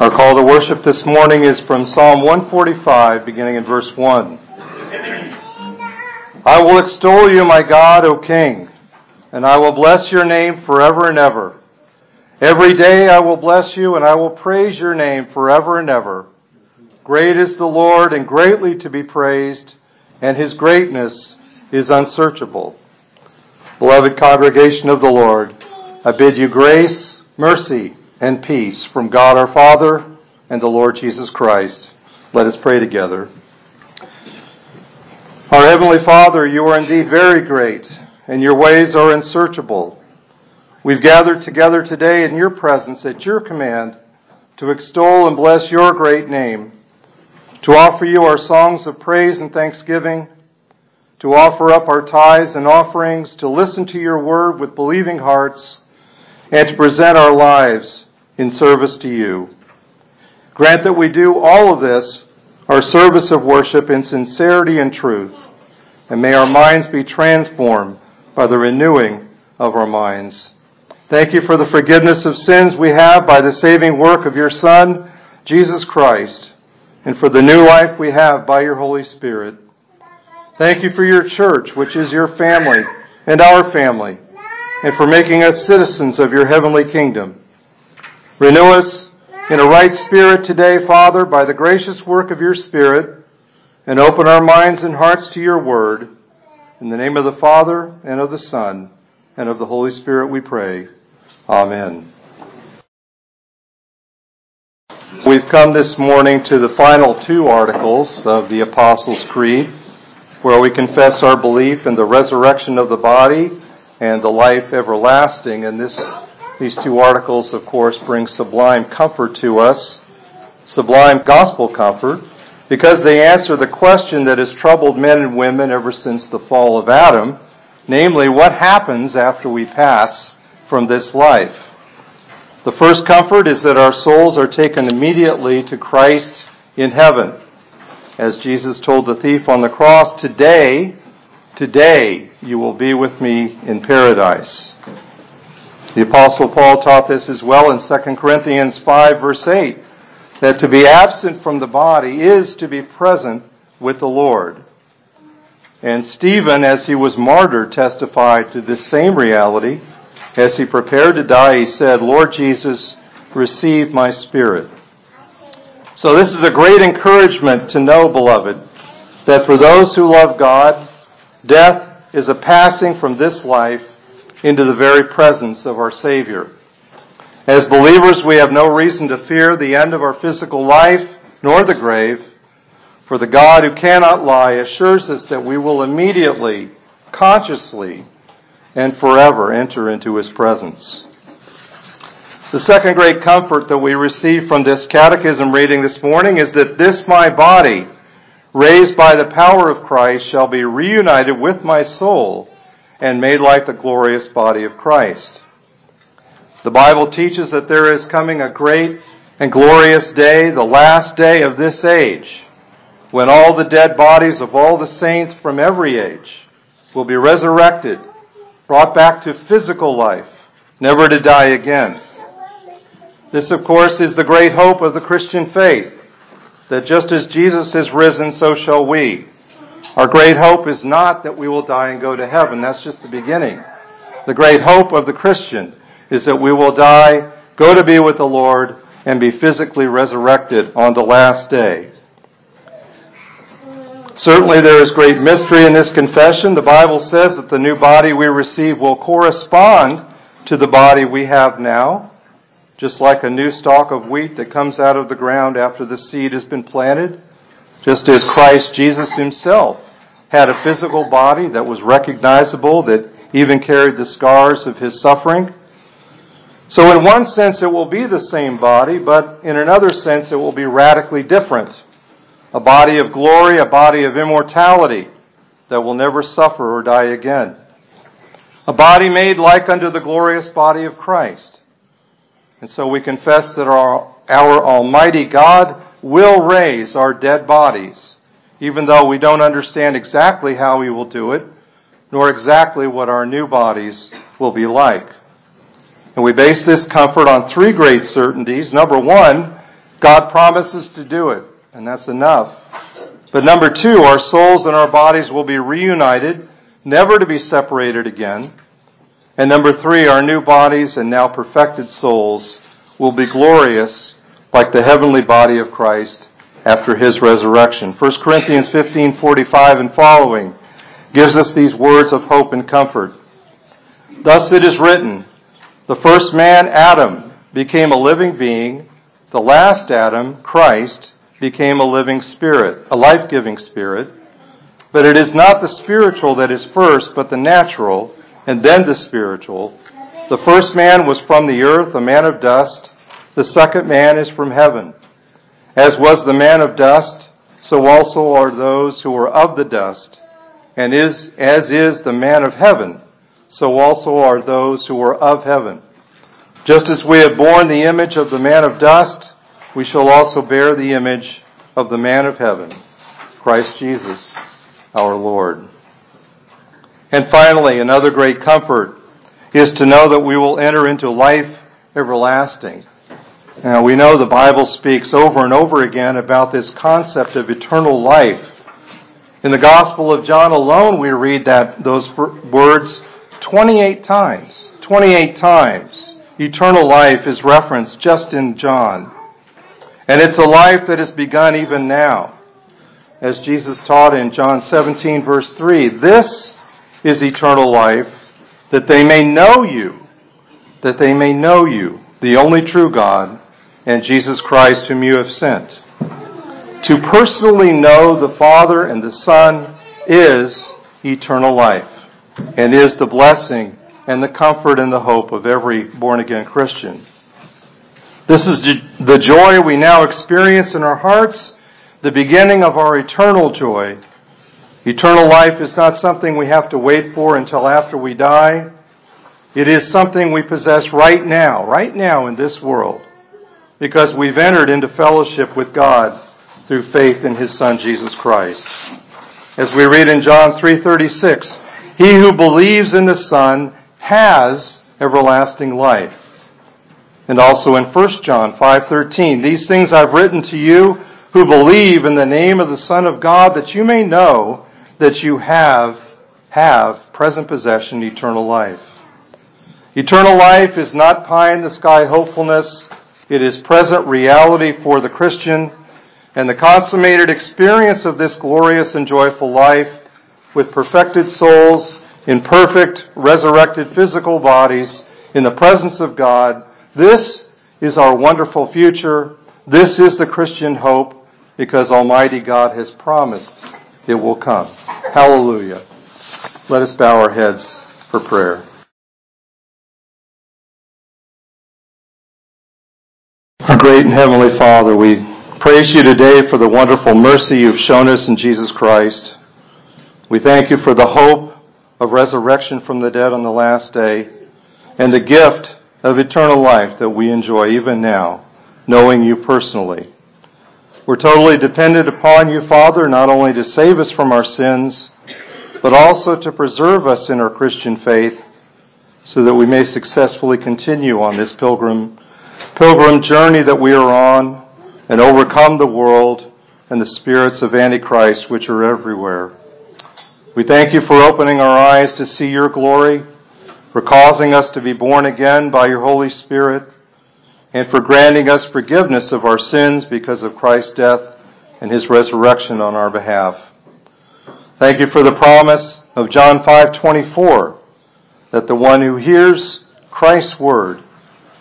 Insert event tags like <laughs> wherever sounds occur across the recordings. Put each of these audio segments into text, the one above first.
Our call to worship this morning is from Psalm 145, beginning in verse 1. I will extol you, my God, O King, and I will bless your name forever and ever. Every day I will bless you, and I will praise your name forever and ever. Great is the Lord, and greatly to be praised, and his greatness is unsearchable. Beloved congregation of the Lord, I bid you grace, mercy, and peace from God our Father and the Lord Jesus Christ. Let us pray together. Our Heavenly Father, you are indeed very great, and your ways are unsearchable. We've gathered together today in your presence at your command to extol and bless your great name, to offer you our songs of praise and thanksgiving, to offer up our tithes and offerings, to listen to your word with believing hearts, and to present our lives in service to you. Grant that we do all of this, our service of worship, in sincerity and truth, and may our minds be transformed by the renewing of our minds. Thank you for the forgiveness of sins we have by the saving work of your Son, Jesus Christ, and for the new life we have by your Holy Spirit. Thank you for your church, which is your family and our family, and for making us citizens of your heavenly kingdom. Renew us in a right spirit today, Father, by the gracious work of your Spirit, and open our minds and hearts to your word. In the name of the Father, and of the Son, and of the Holy Spirit we pray. Amen. We've come this morning to the final two articles of the Apostles' Creed, where we confess our belief in the resurrection of the body and the life everlasting. And this these two articles, of course, bring sublime comfort to us, sublime gospel comfort, because they answer the question that has troubled men and women ever since the fall of Adam, namely, what happens after we pass from this life? The first comfort is that our souls are taken immediately to Christ in heaven. As Jesus told the thief on the cross, today, today you will be with me in paradise. The Apostle Paul taught this as well in 2 Corinthians 5, verse 8, that to be absent from the body is to be present with the Lord. And Stephen, as he was martyred, testified to this same reality. As he prepared to die, he said, Lord Jesus, receive my spirit. So this is a great encouragement to know, beloved, that for those who love God, death is a passing from this life into the very presence of our Savior. As believers, we have no reason to fear the end of our physical life nor the grave, for the God who cannot lie assures us that we will immediately, consciously, and forever enter into his presence. The second great comfort that we receive from this catechism reading this morning is that this my body, raised by the power of Christ, shall be reunited with my soul and made like the glorious body of Christ. The Bible teaches that there is coming a great and glorious day, the last day of this age, when all the dead bodies of all the saints from every age will be resurrected, brought back to physical life, never to die again. This, of course, is the great hope of the Christian faith, that just as Jesus is risen, so shall we. Our great hope is not that we will die and go to heaven. That's just the beginning. The great hope of the Christian is that we will die, go to be with the Lord, and be physically resurrected on the last day. Certainly, there is great mystery in this confession. The Bible says that the new body we receive will correspond to the body we have now, just like a new stalk of wheat that comes out of the ground after the seed has been planted. Just as Christ Jesus himself had a physical body that was recognizable, that even carried the scars of his suffering. So, in one sense, it will be the same body, but in another sense, it will be radically different. A body of glory, a body of immortality that will never suffer or die again. A body made like unto the glorious body of Christ. And so we confess that our, our Almighty God will raise our dead bodies, even though we don't understand exactly how He will do it, nor exactly what our new bodies will be like. And we base this comfort on three great certainties. Number one, God promises to do it, and that's enough. But number two, our souls and our bodies will be reunited, never to be separated again. And number three, our new bodies and now perfected souls will be glorious like the heavenly body of Christ after his resurrection. 1 Corinthians 15:45 and following gives us these words of hope and comfort. Thus it is written, the first man, Adam, became a living being. The last Adam, Christ, became a living spirit, a life-giving spirit. But it is not the spiritual that is first, but the natural, and then the spiritual. The first man was from the earth, a man of dust. The second man is from heaven. As was the man of dust, so also are those who are of the dust. And is, as is the man of heaven, so also are those who are of heaven. Just as we have borne the image of the man of dust, we shall also bear the image of the man of heaven, Christ Jesus our Lord. And finally, another great comfort is to know that we will enter into life everlasting. Now, we know the Bible speaks over and over again about this concept of eternal life. In the Gospel of John alone, we read that those words 28 times. 28 times. Eternal life is referenced just in John. And it's a life that has begun even now. As Jesus taught in John 17, verse 3, this is eternal life, that they may know you, that they may know you, the only true God, and Jesus Christ, whom you have sent. To personally know the Father and the Son is eternal life and is the blessing and the comfort and the hope of every born again Christian. This is the joy we now experience in our hearts, the beginning of our eternal joy. Eternal life is not something we have to wait for until after we die. It is something we possess right now, right now in this world, because we've entered into fellowship with God through faith in His Son Jesus Christ. As we read in John 3:36, he who believes in the Son has everlasting life. And also in 1 John 5:13, these things I've written to you who believe in the name of the Son of God that you may know that you have have present possession eternal life. Eternal life is not pie in the sky hopefulness. It is present reality for the Christian and the consummated experience of this glorious and joyful life with perfected souls in perfect, resurrected physical bodies in the presence of God. This is our wonderful future. This is the Christian hope because Almighty God has promised it will come. Hallelujah. Let us bow our heads for prayer. Our great and heavenly Father, we praise you today for the wonderful mercy you've shown us in Jesus Christ. We thank you for the hope of resurrection from the dead on the last day and the gift of eternal life that we enjoy even now, knowing you personally. We're totally dependent upon you, Father, not only to save us from our sins, but also to preserve us in our Christian faith so that we may successfully continue on this pilgrim pilgrim journey that we are on and overcome the world and the spirits of Antichrist which are everywhere. We thank you for opening our eyes to see your glory, for causing us to be born again by your Holy Spirit, and for granting us forgiveness of our sins because of Christ's death and his resurrection on our behalf. Thank you for the promise of John 5:24 that the one who hears Christ's word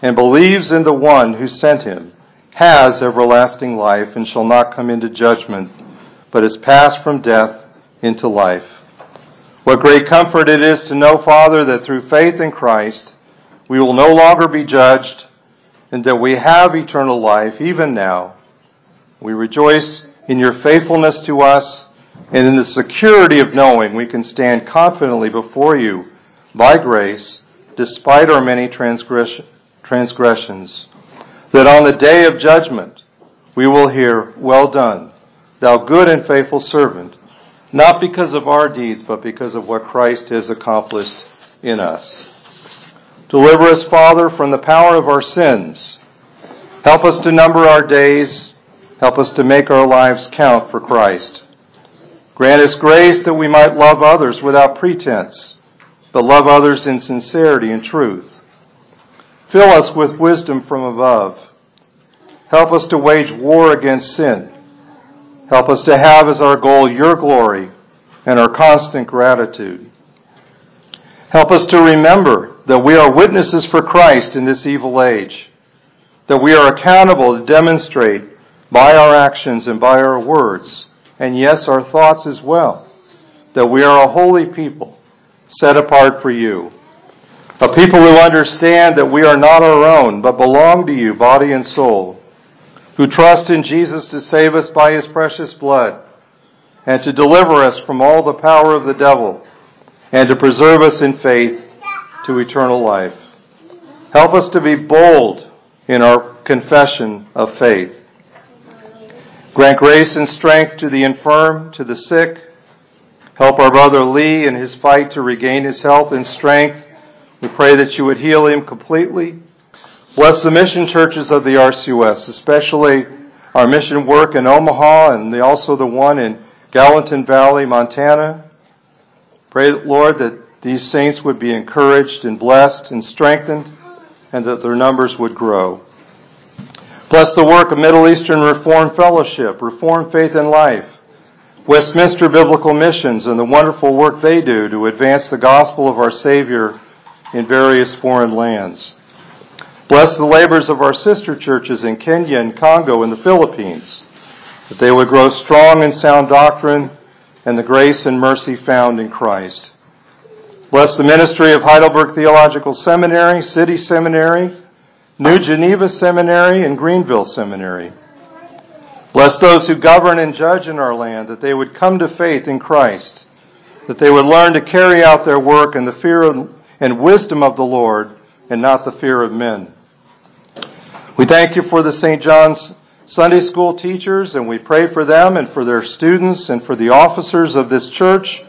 and believes in the one who sent him has everlasting life and shall not come into judgment, but is passed from death into life. What great comfort it is to know, Father, that through faith in Christ, we will no longer be judged and that we have eternal life even now. We rejoice in your faithfulness to us and in the security of knowing we can stand confidently before you by grace despite our many transgressions. Transgressions, that on the day of judgment we will hear, Well done, thou good and faithful servant not because of our deeds, but because of what Christ has accomplished in us. Deliver us, Father, from the power of our sins, Help us to number our days. Help us to make our lives count for Christ. Grant us grace that we might love others without pretense, but love others in sincerity and truth. Fill us with wisdom from above. Help us to wage war against sin. Help us to have as our goal your glory and our constant gratitude. Help us to remember that we are witnesses for Christ in this evil age, that we are accountable to demonstrate by our actions and by our words, and yes, our thoughts as well, that we are a holy people set apart for you. A people who understand that we are not our own, but belong to you, body and soul, who trust in Jesus to save us by his precious blood and to deliver us from all the power of the devil and to preserve us in faith to eternal life. Help us to be bold in our confession of faith. Grant grace and strength to the infirm, to the sick. Help our brother Lee in his fight to regain his health and strength. We pray that you would heal him completely. Bless the mission churches of the RCUS, especially our mission work in Omaha and the, also the one in Gallatin Valley, Montana. Pray, Lord, that these saints would be encouraged and blessed and strengthened and that their numbers would grow. Bless the work of Middle Eastern Reformed Fellowship, Reformed Faith and Life, Westminster Biblical Missions, and the wonderful work they do to advance the gospel of our Savior in various foreign lands. Bless the labors of our sister churches in Kenya and Congo and the Philippines that they would grow strong in sound doctrine and the grace and mercy found in Christ. Bless the ministry of Heidelberg Theological Seminary, City Seminary, New Geneva Seminary, and Greenville Seminary. Bless those who govern and judge in our land, that they would come to faith in Christ, that they would learn to carry out their work in the fear and wisdom of the Lord and not the fear of men. We thank you for the St. John's Sunday school teachers, and we pray for them and for their students and for the officers of this church,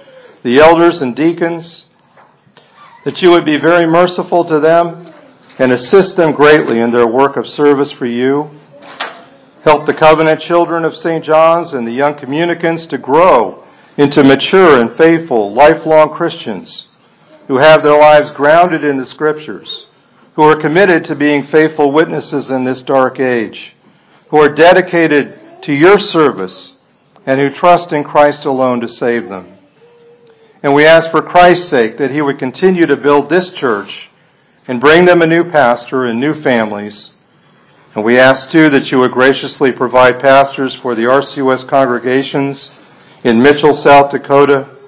the elders and deacons, that you would be very merciful to them and assist them greatly in their work of service for you. Help the covenant children of St. John's and the young communicants to grow into mature and faithful, lifelong Christians who have their lives grounded in the Scriptures, who are committed to being faithful witnesses in this dark age who are dedicated to your service and who trust in Christ alone to save them. And we ask for Christ's sake that he would continue to build this church and bring them a new pastor and new families. And we ask too that you would graciously provide pastors for the RCUS congregations in Mitchell, South Dakota,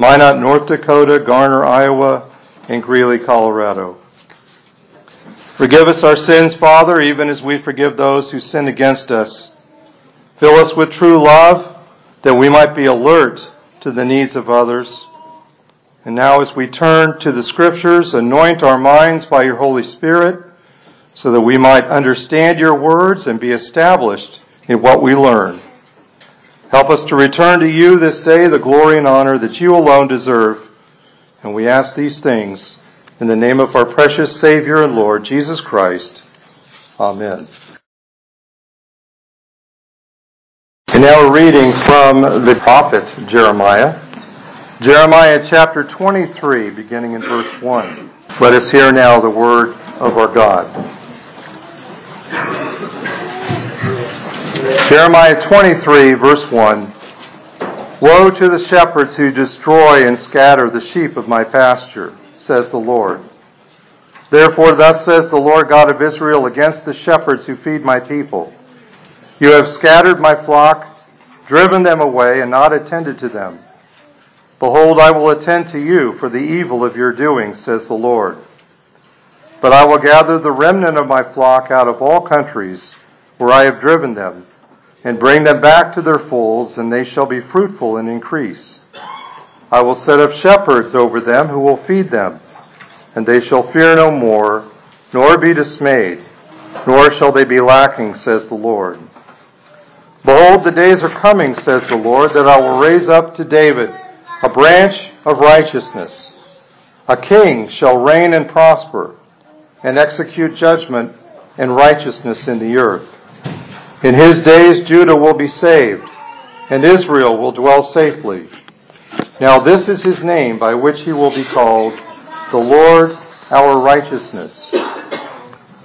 Minot, North Dakota, Garner, Iowa, and Greeley, Colorado. Forgive us our sins, Father, even as we forgive those who sin against us. Fill us with true love that we might be alert to the needs of others. And now, as we turn to the Scriptures, anoint our minds by your Holy Spirit so that we might understand your words and be established in what we learn. Help us to return to you this day the glory and honor that you alone deserve. And we ask these things in the name of our precious Savior and Lord, Jesus Christ. Amen. And now we're reading from the prophet Jeremiah. Jeremiah chapter 23, beginning in verse 1. Let us hear now the word of our God. Jeremiah 23, verse 1. Woe to the shepherds who destroy and scatter the sheep of my pasture says the Lord. Therefore, thus says the Lord God of Israel against the shepherds who feed my people You have scattered my flock, driven them away, and not attended to them. Behold, I will attend to you for the evil of your doing, says the Lord. But I will gather the remnant of my flock out of all countries where I have driven them, and bring them back to their folds, and they shall be fruitful and increase. I will set up shepherds over them who will feed them, and they shall fear no more, nor be dismayed, nor shall they be lacking, says the Lord. Behold, the days are coming, says the Lord, that I will raise up to David a branch of righteousness. A king shall reign and prosper, and execute judgment and righteousness in the earth. In his days Judah will be saved, and Israel will dwell safely. Now this is his name by which he will be called, the Lord our righteousness.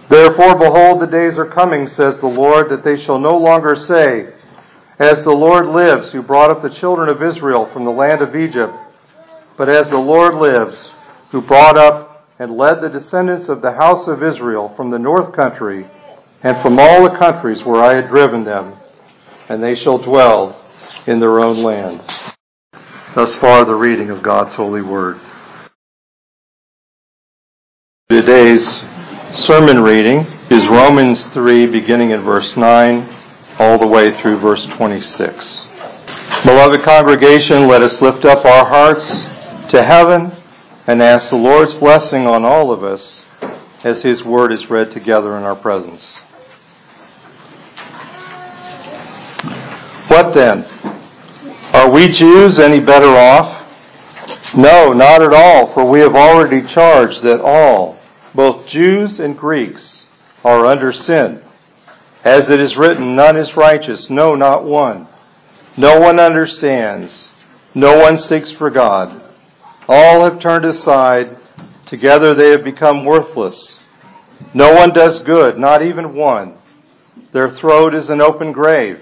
Therefore, behold, the days are coming, says the Lord, that they shall no longer say, As the Lord lives, who brought up the children of Israel from the land of Egypt, but as the Lord lives, who brought up and led the descendants of the house of Israel from the north country and from all the countries where I had driven them, and they shall dwell in their own land. Thus far, the reading of God's holy word. Today's sermon reading is Romans 3, beginning in verse 9, all the way through verse 26. Beloved congregation, let us lift up our hearts to heaven and ask the Lord's blessing on all of us as His Word is read together in our presence. What then? Are we Jews any better off? No, not at all, for we have already charged that all, both Jews and Greeks, are under sin. As it is written, none is righteous, no, not one. No one understands, no one seeks for God. All have turned aside, together they have become worthless. No one does good, not even one. Their throat is an open grave.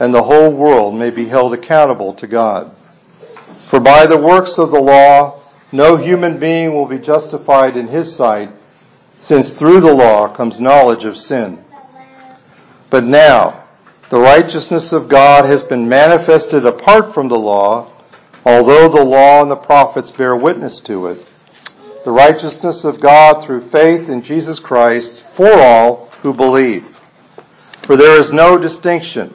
and the whole world may be held accountable to God. For by the works of the law, no human being will be justified in his sight, since through the law comes knowledge of sin. But now, the righteousness of God has been manifested apart from the law, although the law and the prophets bear witness to it. The righteousness of God through faith in Jesus Christ for all who believe. For there is no distinction.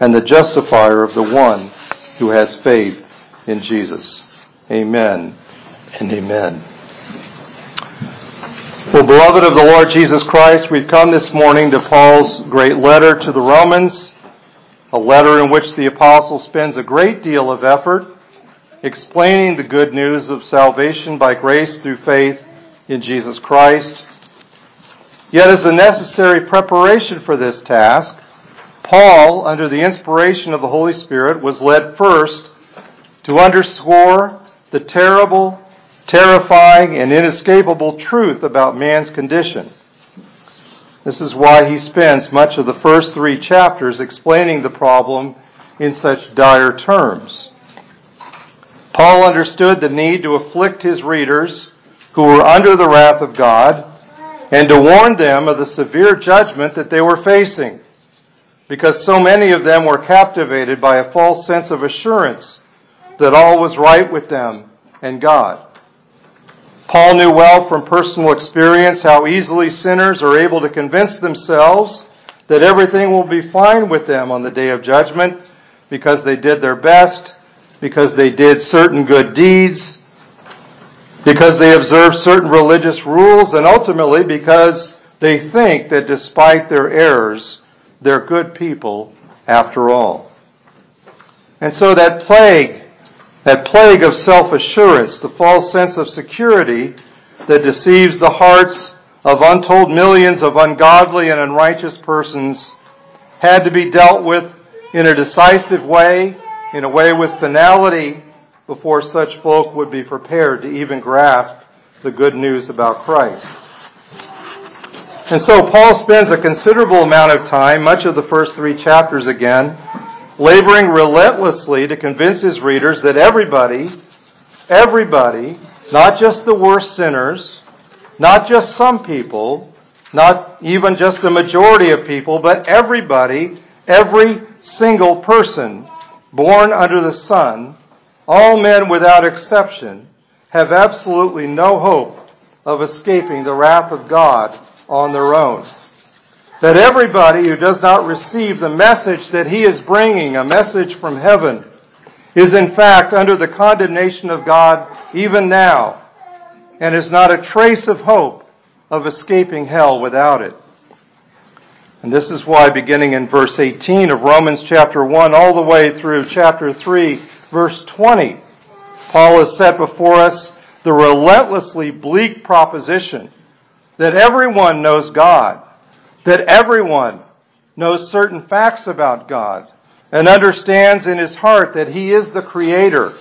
and the justifier of the one who has faith in Jesus. Amen and amen. Well, beloved of the Lord Jesus Christ, we've come this morning to Paul's great letter to the Romans, a letter in which the apostle spends a great deal of effort explaining the good news of salvation by grace through faith in Jesus Christ. Yet, as a necessary preparation for this task, Paul, under the inspiration of the Holy Spirit, was led first to underscore the terrible, terrifying, and inescapable truth about man's condition. This is why he spends much of the first three chapters explaining the problem in such dire terms. Paul understood the need to afflict his readers who were under the wrath of God and to warn them of the severe judgment that they were facing because so many of them were captivated by a false sense of assurance that all was right with them and God. Paul knew well from personal experience how easily sinners are able to convince themselves that everything will be fine with them on the day of judgment because they did their best, because they did certain good deeds, because they observed certain religious rules, and ultimately because they think that despite their errors, they're good people after all. And so that plague, that plague of self-assurance, the false sense of security that deceives the hearts of untold millions of ungodly and unrighteous persons had to be dealt with in a decisive way, in a way with finality, before such folk would be prepared to even grasp the good news about Christ. And so Paul spends a considerable amount of time, much of the first three chapters again, laboring relentlessly to convince his readers that everybody, everybody, not just the worst sinners, not just some people, not even just a majority of people, but everybody, every single person born under the sun, all men without exception, have absolutely no hope of escaping the wrath of God on their own. That everybody who does not receive the message that he is bringing, a message from heaven, is in fact under the condemnation of God even now, and is not a trace of hope of escaping hell without it. And this is why, beginning in verse 18 of Romans chapter 1 all the way through chapter 3, verse 20, Paul has set before us the relentlessly bleak proposition that everyone knows God, that everyone knows certain facts about God, and understands in his heart that he is the Creator.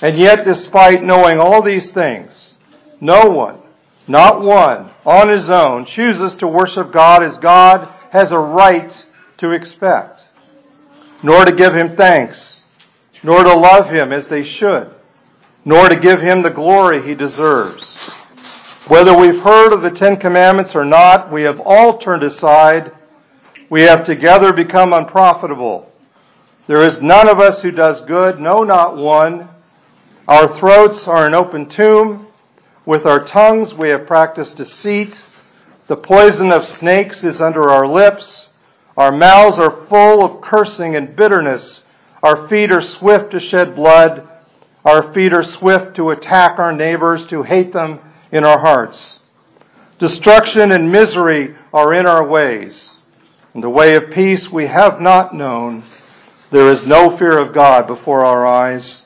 And yet, despite knowing all these things, no one, not one, on his own, chooses to worship God as God has a right to expect, nor to give him thanks, nor to love him as they should nor to give him the glory he deserves. Whether we've heard of the Ten Commandments or not, we have all turned aside. We have together become unprofitable. There is none of us who does good, no, not one. Our throats are an open tomb. With our tongues we have practiced deceit. The poison of snakes is under our lips. Our mouths are full of cursing and bitterness. Our feet are swift to shed blood. Our feet are swift to attack our neighbors, to hate them in our hearts. Destruction and misery are in our ways. In the way of peace we have not known. There is no fear of God before our eyes.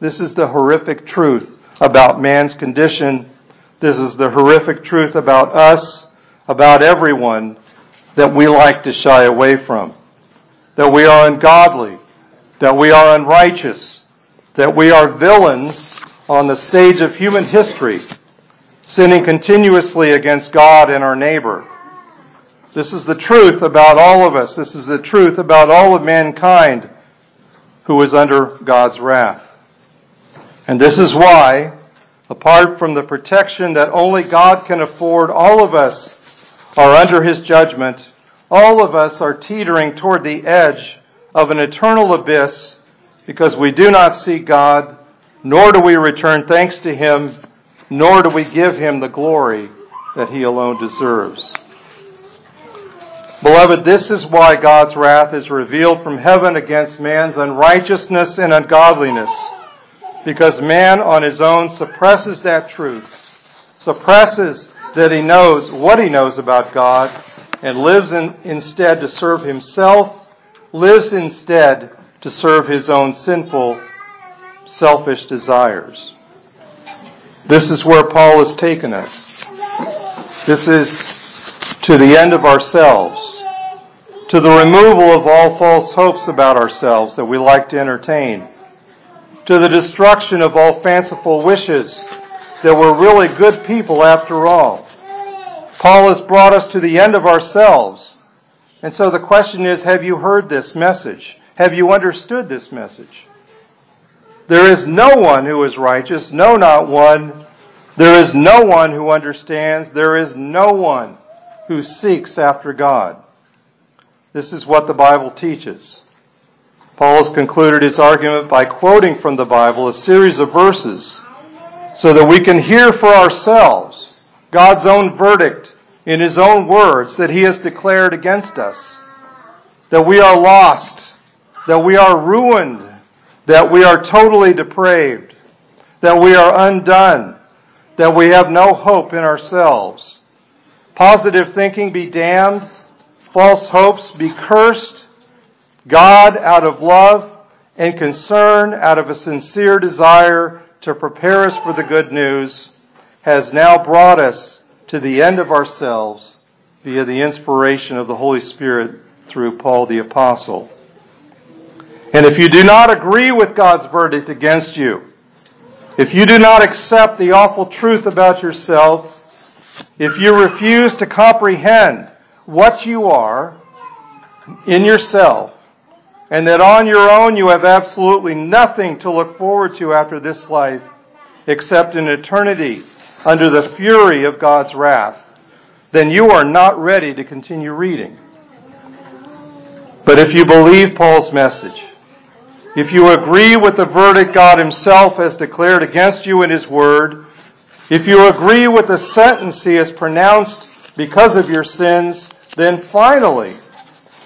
This is the horrific truth about man's condition. This is the horrific truth about us, about everyone that we like to shy away from. That we are ungodly, that we are unrighteous, that we are villains on the stage of human history, sinning continuously against God and our neighbor. This is the truth about all of us. This is the truth about all of mankind who is under God's wrath. And this is why, apart from the protection that only God can afford, all of us are under His judgment. All of us are teetering toward the edge of an eternal abyss because we do not seek God, nor do we return thanks to Him, nor do we give Him the glory that He alone deserves. Beloved, this is why God's wrath is revealed from heaven against man's unrighteousness and ungodliness. Because man on his own suppresses that truth, suppresses that he knows what he knows about God, and lives in, instead to serve himself, lives instead to serve his own sinful, selfish desires. This is where Paul has taken us. This is to the end of ourselves, to the removal of all false hopes about ourselves that we like to entertain, to the destruction of all fanciful wishes that we're really good people after all. Paul has brought us to the end of ourselves. And so the question is, have you heard this message? Have you understood this message? There is no one who is righteous, no, not one. There is no one who understands. There is no one who seeks after God. This is what the Bible teaches. Paul has concluded his argument by quoting from the Bible a series of verses so that we can hear for ourselves God's own verdict in his own words that he has declared against us. That we are lost that we are ruined, that we are totally depraved, that we are undone, that we have no hope in ourselves. Positive thinking be damned, false hopes be cursed, God out of love and concern, out of a sincere desire to prepare us for the good news, has now brought us to the end of ourselves via the inspiration of the Holy Spirit through Paul the Apostle. And if you do not agree with God's verdict against you, if you do not accept the awful truth about yourself, if you refuse to comprehend what you are in yourself, and that on your own you have absolutely nothing to look forward to after this life except an eternity under the fury of God's wrath, then you are not ready to continue reading. But if you believe Paul's message, if you agree with the verdict God Himself has declared against you in His Word, if you agree with the sentence He has pronounced because of your sins, then finally,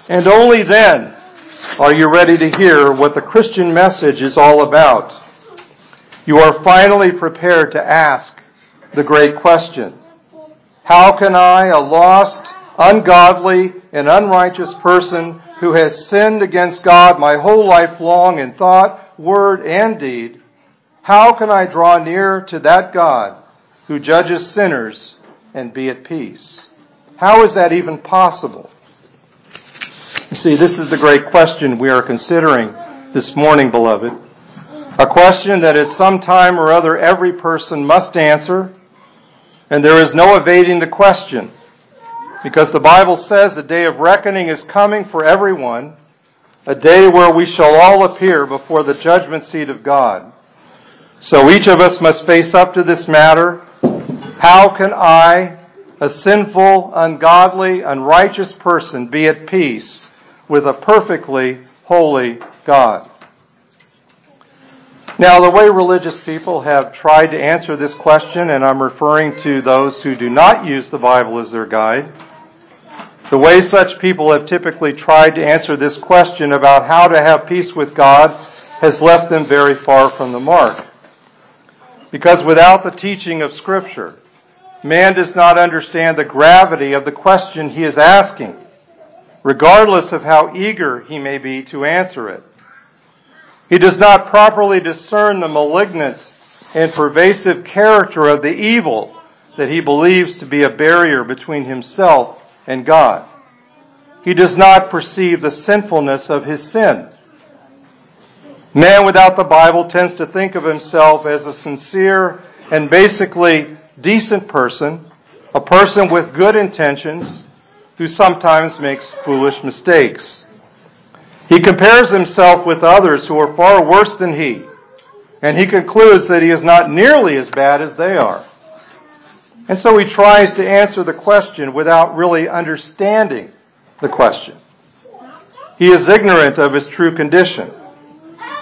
and only then, are you ready to hear what the Christian message is all about? You are finally prepared to ask the great question How can I, a lost, ungodly, and unrighteous person who has sinned against God my whole life long in thought, word, and deed, how can I draw near to that God who judges sinners and be at peace? How is that even possible? You see, this is the great question we are considering this morning, beloved. A question that at some time or other every person must answer, and there is no evading the question. Because the Bible says a day of reckoning is coming for everyone, a day where we shall all appear before the judgment seat of God. So each of us must face up to this matter. How can I, a sinful, ungodly, unrighteous person, be at peace with a perfectly holy God? Now, the way religious people have tried to answer this question, and I'm referring to those who do not use the Bible as their guide, the way such people have typically tried to answer this question about how to have peace with God has left them very far from the mark. Because without the teaching of Scripture, man does not understand the gravity of the question he is asking, regardless of how eager he may be to answer it. He does not properly discern the malignant and pervasive character of the evil that he believes to be a barrier between himself and God. He does not perceive the sinfulness of his sin. Man without the Bible tends to think of himself as a sincere and basically decent person, a person with good intentions who sometimes makes foolish mistakes. He compares himself with others who are far worse than he, and he concludes that he is not nearly as bad as they are. And so he tries to answer the question without really understanding the question. He is ignorant of his true condition.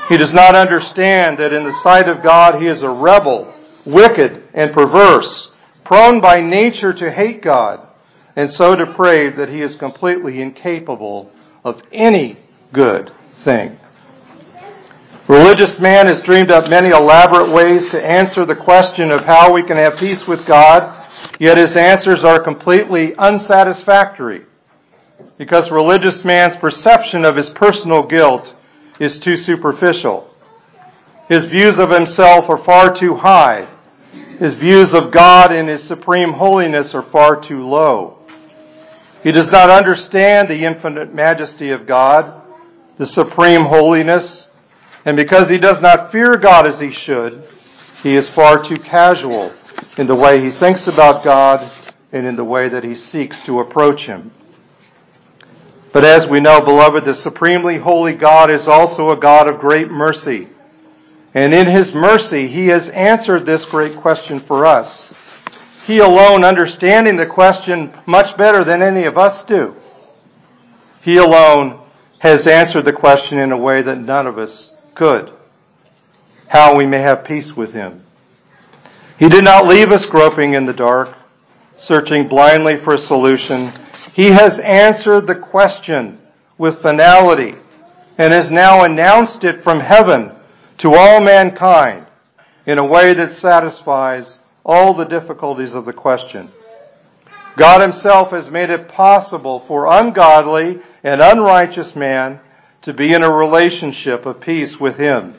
He does not understand that in the sight of God he is a rebel, wicked, and perverse, prone by nature to hate God, and so depraved that he is completely incapable of any good thing. Religious man has dreamed up many elaborate ways to answer the question of how we can have peace with God, yet his answers are completely unsatisfactory because religious man's perception of his personal guilt is too superficial. His views of himself are far too high. His views of God and his supreme holiness are far too low. He does not understand the infinite majesty of God, the supreme holiness, and because he does not fear God as he should, he is far too casual in the way he thinks about God and in the way that he seeks to approach him. But as we know, beloved, the supremely holy God is also a God of great mercy. And in his mercy, he has answered this great question for us. He alone understanding the question much better than any of us do. He alone has answered the question in a way that none of us could. How we may have peace with him. He did not leave us groping in the dark, searching blindly for a solution. He has answered the question with finality and has now announced it from heaven to all mankind in a way that satisfies all the difficulties of the question. God Himself has made it possible for ungodly and unrighteous man to be in a relationship of peace with Him.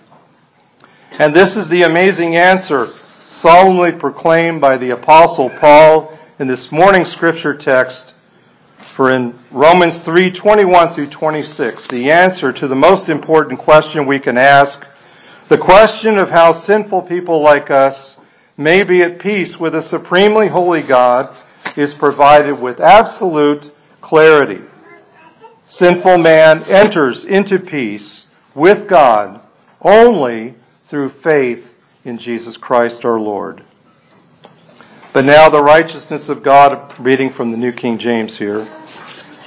And this is the amazing answer solemnly proclaimed by the Apostle Paul in this morning's scripture text. For in Romans 3 21 through 26, the answer to the most important question we can ask, the question of how sinful people like us may be at peace with a supremely holy God is provided with absolute clarity. Sinful man enters into peace with God only through faith in Jesus Christ our Lord. But now the righteousness of God, reading from the New King James here.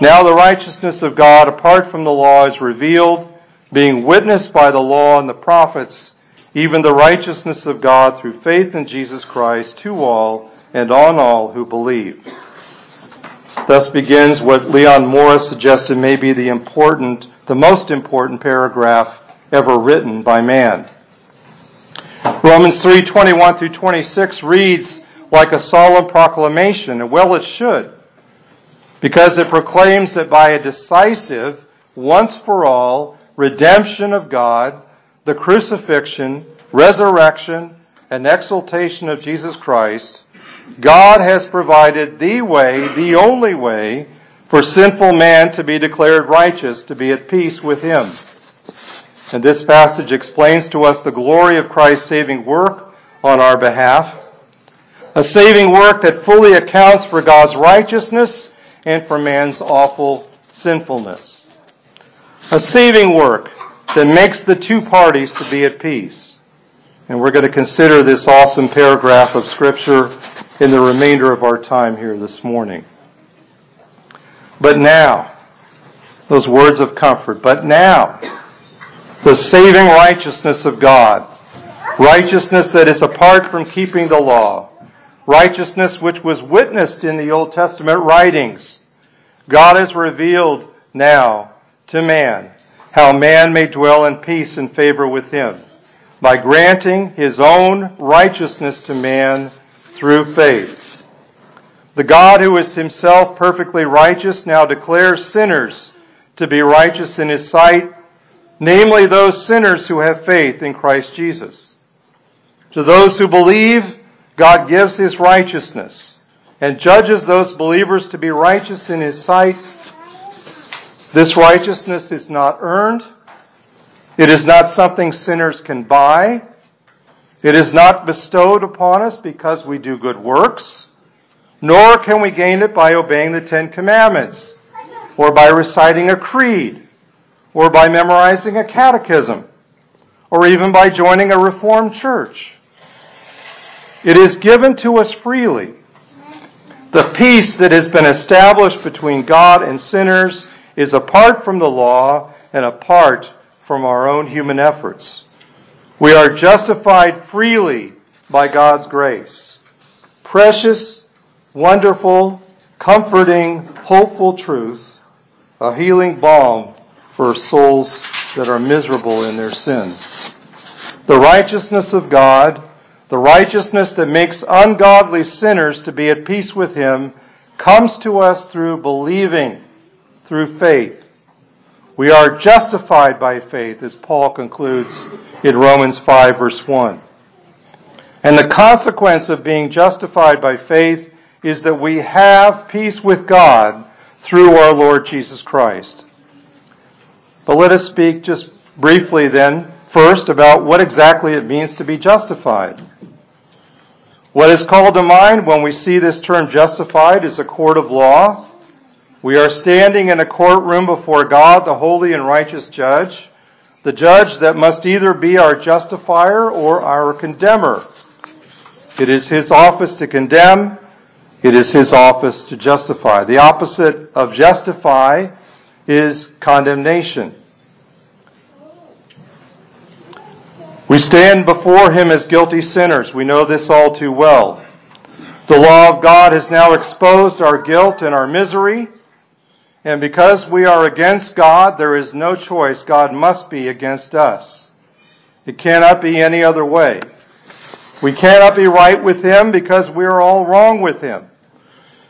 Now the righteousness of God apart from the law is revealed, being witnessed by the law and the prophets, even the righteousness of God through faith in Jesus Christ to all and on all who believe. Thus begins what Leon Morris suggested may be the important, the most important paragraph ever written by man. Romans 3:21 through 26 reads like a solemn proclamation, and well it should, because it proclaims that by a decisive, once for all, redemption of God, the crucifixion, resurrection, and exaltation of Jesus Christ, God has provided the way, the only way, for sinful man to be declared righteous, to be at peace with Him. And this passage explains to us the glory of Christ's saving work on our behalf a saving work that fully accounts for God's righteousness and for man's awful sinfulness. A saving work that makes the two parties to be at peace. And we're going to consider this awesome paragraph of Scripture in the remainder of our time here this morning. But now, those words of comfort, but now, the saving righteousness of God, righteousness that is apart from keeping the law, righteousness which was witnessed in the Old Testament writings. God has revealed now to man how man may dwell in peace and favor with him by granting his own righteousness to man through faith. The God who is himself perfectly righteous now declares sinners to be righteous in his sight, namely those sinners who have faith in Christ Jesus. To those who believe, God gives his righteousness and judges those believers to be righteous in his sight. This righteousness is not earned. It is not something sinners can buy. It is not bestowed upon us because we do good works, nor can we gain it by obeying the Ten Commandments, or by reciting a creed, or by memorizing a catechism, or even by joining a Reformed church. It is given to us freely. The peace that has been established between God and sinners is apart from the law and apart from our own human efforts. We are justified freely by God's grace. Precious, wonderful, comforting, hopeful truth, a healing balm for souls that are miserable in their sin. The righteousness of God the righteousness that makes ungodly sinners to be at peace with Him comes to us through believing, through faith. We are justified by faith, as Paul concludes in Romans 5, verse 1. And the consequence of being justified by faith is that we have peace with God through our Lord Jesus Christ. But let us speak just briefly then, first, about what exactly it means to be justified. What is called to mind when we see this term justified is a court of law. We are standing in a courtroom before God, the holy and righteous judge, the judge that must either be our justifier or our condemner. It is his office to condemn, it is his office to justify. The opposite of justify is condemnation. We stand before him as guilty sinners. We know this all too well. The law of God has now exposed our guilt and our misery. And because we are against God, there is no choice. God must be against us. It cannot be any other way. We cannot be right with Him because we are all wrong with Him.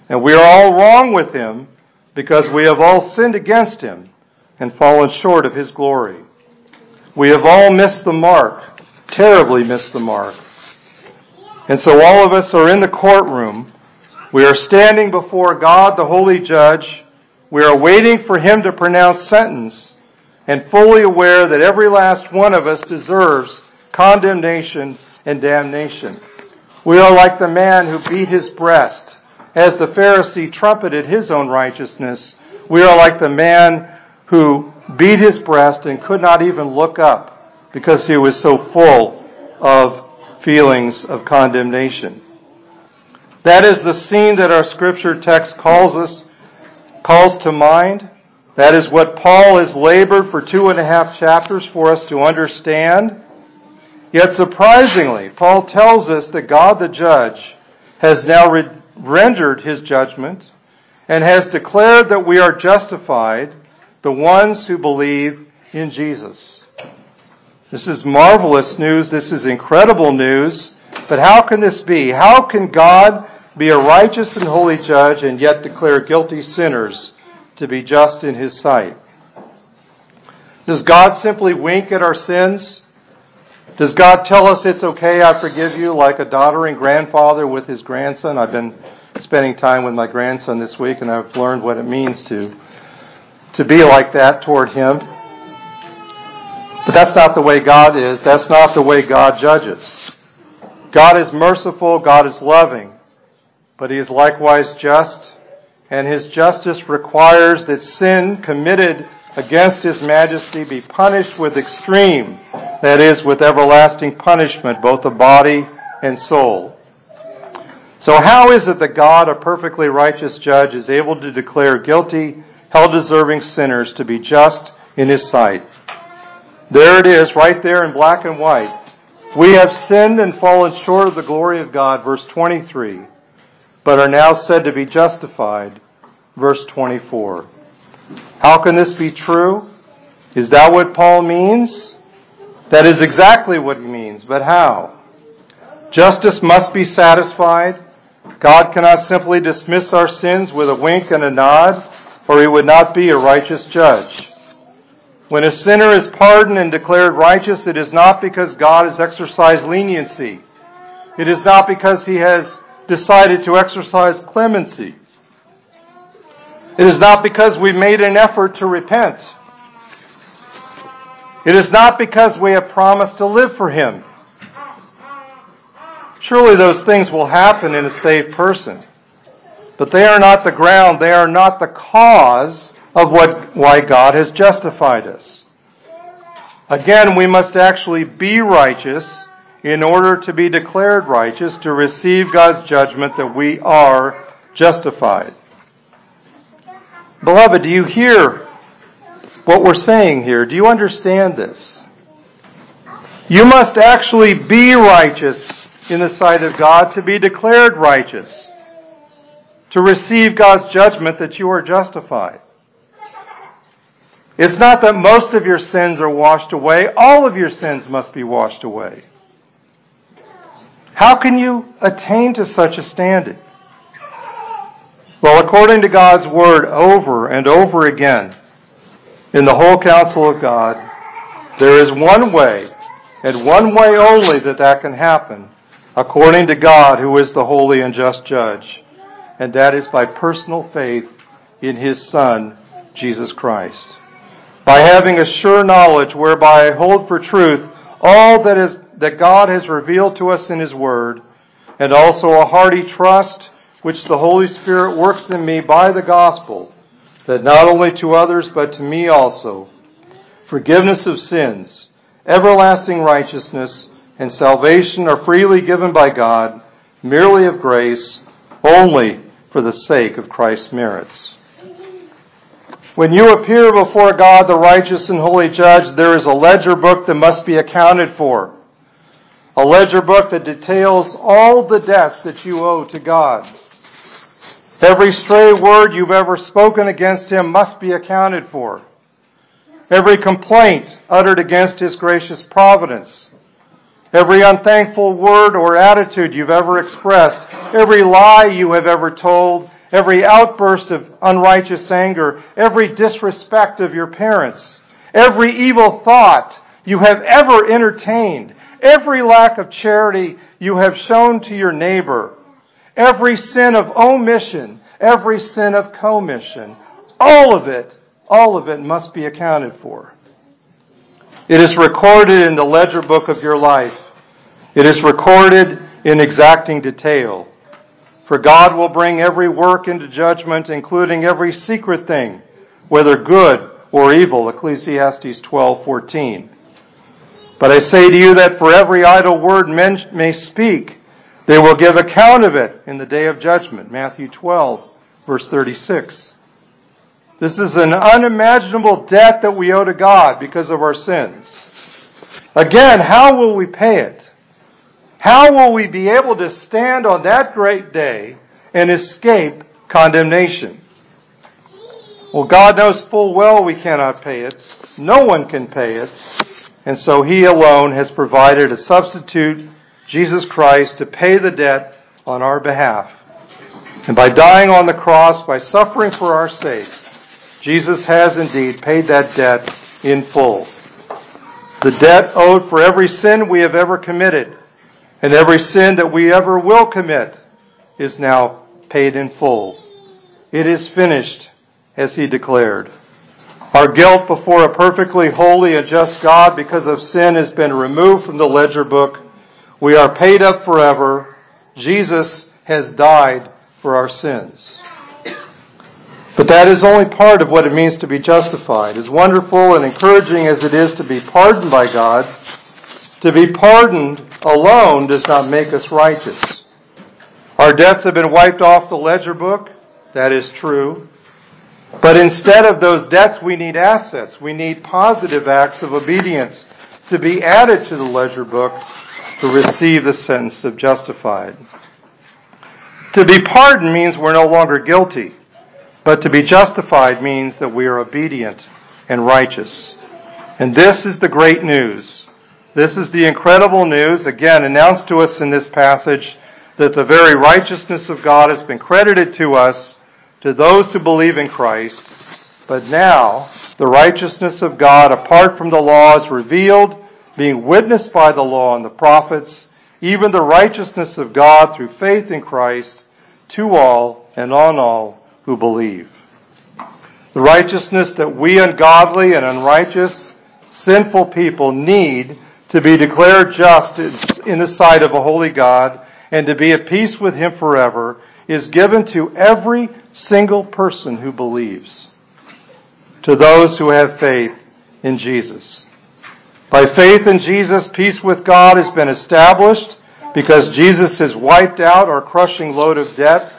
And we are all wrong with Him because we have all sinned against Him and fallen short of His glory. We have all missed the mark, terribly missed the mark. And so all of us are in the courtroom. We are standing before God, the holy judge. We are waiting for him to pronounce sentence and fully aware that every last one of us deserves condemnation and damnation. We are like the man who beat his breast. As the Pharisee trumpeted his own righteousness, we are like the man who beat his breast and could not even look up because he was so full of feelings of condemnation. That is the scene that our scripture text calls us, calls to mind. That is what Paul has labored for two and a half chapters for us to understand. Yet surprisingly, Paul tells us that God the judge has now re- rendered his judgment and has declared that we are justified, the ones who believe in Jesus. This is marvelous news. This is incredible news. But how can this be? How can God be a righteous and holy judge and yet declare guilty sinners to be just in his sight? Does God simply wink at our sins? Does God tell us it's okay, I forgive you, like a doddering grandfather with his grandson? I've been spending time with my grandson this week and I've learned what it means to to be like that toward him. But that's not the way God is. That's not the way God judges. God is merciful, God is loving, but he is likewise just, and his justice requires that sin committed against his majesty be punished with extreme, that is, with everlasting punishment, both of body and soul. So, how is it that God, a perfectly righteous judge, is able to declare guilty, hell deserving sinners to be just in his sight? There it is, right there in black and white. We have sinned and fallen short of the glory of God, verse 23, but are now said to be justified, verse 24. How can this be true? Is that what Paul means? That is exactly what he means, but how? Justice must be satisfied. God cannot simply dismiss our sins with a wink and a nod, or he would not be a righteous judge. When a sinner is pardoned and declared righteous, it is not because God has exercised leniency. It is not because he has decided to exercise clemency. It is not because we made an effort to repent. It is not because we have promised to live for Him. Surely those things will happen in a saved person. But they are not the ground, they are not the cause of what, why God has justified us. Again, we must actually be righteous in order to be declared righteous, to receive God's judgment that we are justified. Beloved, do you hear what we're saying here? Do you understand this? You must actually be righteous in the sight of God to be declared righteous, to receive God's judgment that you are justified. It's not that most of your sins are washed away, all of your sins must be washed away. How can you attain to such a standing? Well, according to God's Word over and over again, in the whole counsel of God, there is one way, and one way only that that can happen, according to God, who is the holy and just judge, and that is by personal faith in His Son, Jesus Christ. By having a sure knowledge whereby I hold for truth all that is that God has revealed to us in His Word, and also a hearty trust which the Holy Spirit works in me by the gospel, that not only to others, but to me also, forgiveness of sins, everlasting righteousness, and salvation are freely given by God, merely of grace, only for the sake of Christ's merits. When you appear before God, the righteous and holy judge, there is a ledger book that must be accounted for. A ledger book that details all the debts that you owe to God. Every stray word you've ever spoken against him must be accounted for. Every complaint uttered against his gracious providence. Every unthankful word or attitude you've ever expressed. Every lie you have ever told. Every outburst of unrighteous anger. Every disrespect of your parents. Every evil thought you have ever entertained. Every lack of charity you have shown to your neighbor every sin of omission, every sin of commission, all of it, all of it must be accounted for. It is recorded in the ledger book of your life. It is recorded in exacting detail. For God will bring every work into judgment, including every secret thing, whether good or evil. Ecclesiastes 12:14. But I say to you that for every idle word men may speak, they will give account of it in the day of judgment. Matthew 12, verse 36. This is an unimaginable debt that we owe to God because of our sins. Again, how will we pay it? How will we be able to stand on that great day and escape condemnation? Well, God knows full well we cannot pay it. No one can pay it. And so He alone has provided a substitute, Jesus Christ, to pay the debt on our behalf. And by dying on the cross, by suffering for our sake, Jesus has indeed paid that debt in full. The debt owed for every sin we have ever committed and every sin that we ever will commit is now paid in full. It is finished, as he declared. Our guilt before a perfectly holy and just God because of sin has been removed from the ledger book. We are paid up forever. Jesus has died for our sins. But that is only part of what it means to be justified. As wonderful and encouraging as it is to be pardoned by God, to be pardoned alone does not make us righteous. Our debts have been wiped off the ledger book. That is true. But instead of those debts, we need assets. We need positive acts of obedience to be added to the ledger book to receive the sentence of justified. To be pardoned means we're no longer guilty. But to be justified means that we are obedient and righteous. And this is the great news. This is the incredible news, again, announced to us in this passage, that the very righteousness of God has been credited to us, to those who believe in Christ. But now, the righteousness of God apart from the law is revealed, being witnessed by the law and the prophets, even the righteousness of God through faith in Christ, to all and on all who believe. The righteousness that we ungodly and unrighteous, sinful people need to be declared just in the sight of a holy God and to be at peace with Him forever is given to every single person who believes, to those who have faith in Jesus. By faith in Jesus, peace with God has been established because Jesus has wiped out our crushing load of debt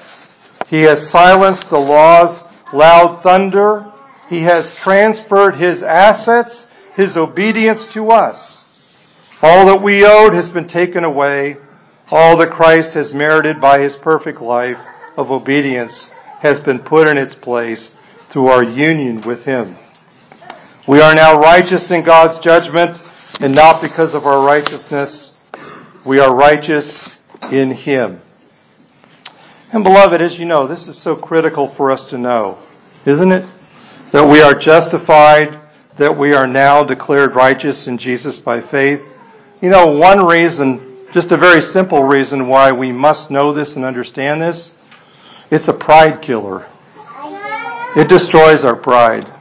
he has silenced the law's loud thunder. He has transferred his assets, his obedience to us. All that we owed has been taken away. All that Christ has merited by his perfect life of obedience has been put in its place through our union with him. We are now righteous in God's judgment, and not because of our righteousness. We are righteous in him. And beloved, as you know, this is so critical for us to know, isn't it? That we are justified, that we are now declared righteous in Jesus by faith. You know, one reason, just a very simple reason why we must know this and understand this, it's a pride killer. It destroys our pride.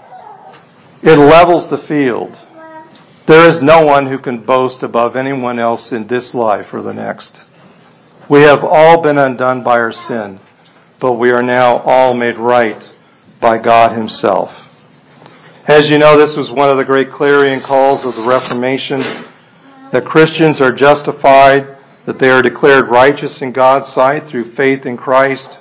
It levels the field. There is no one who can boast above anyone else in this life or the next. We have all been undone by our sin, but we are now all made right by God Himself. As you know, this was one of the great clarion calls of the Reformation that Christians are justified, that they are declared righteous in God's sight through faith in Christ.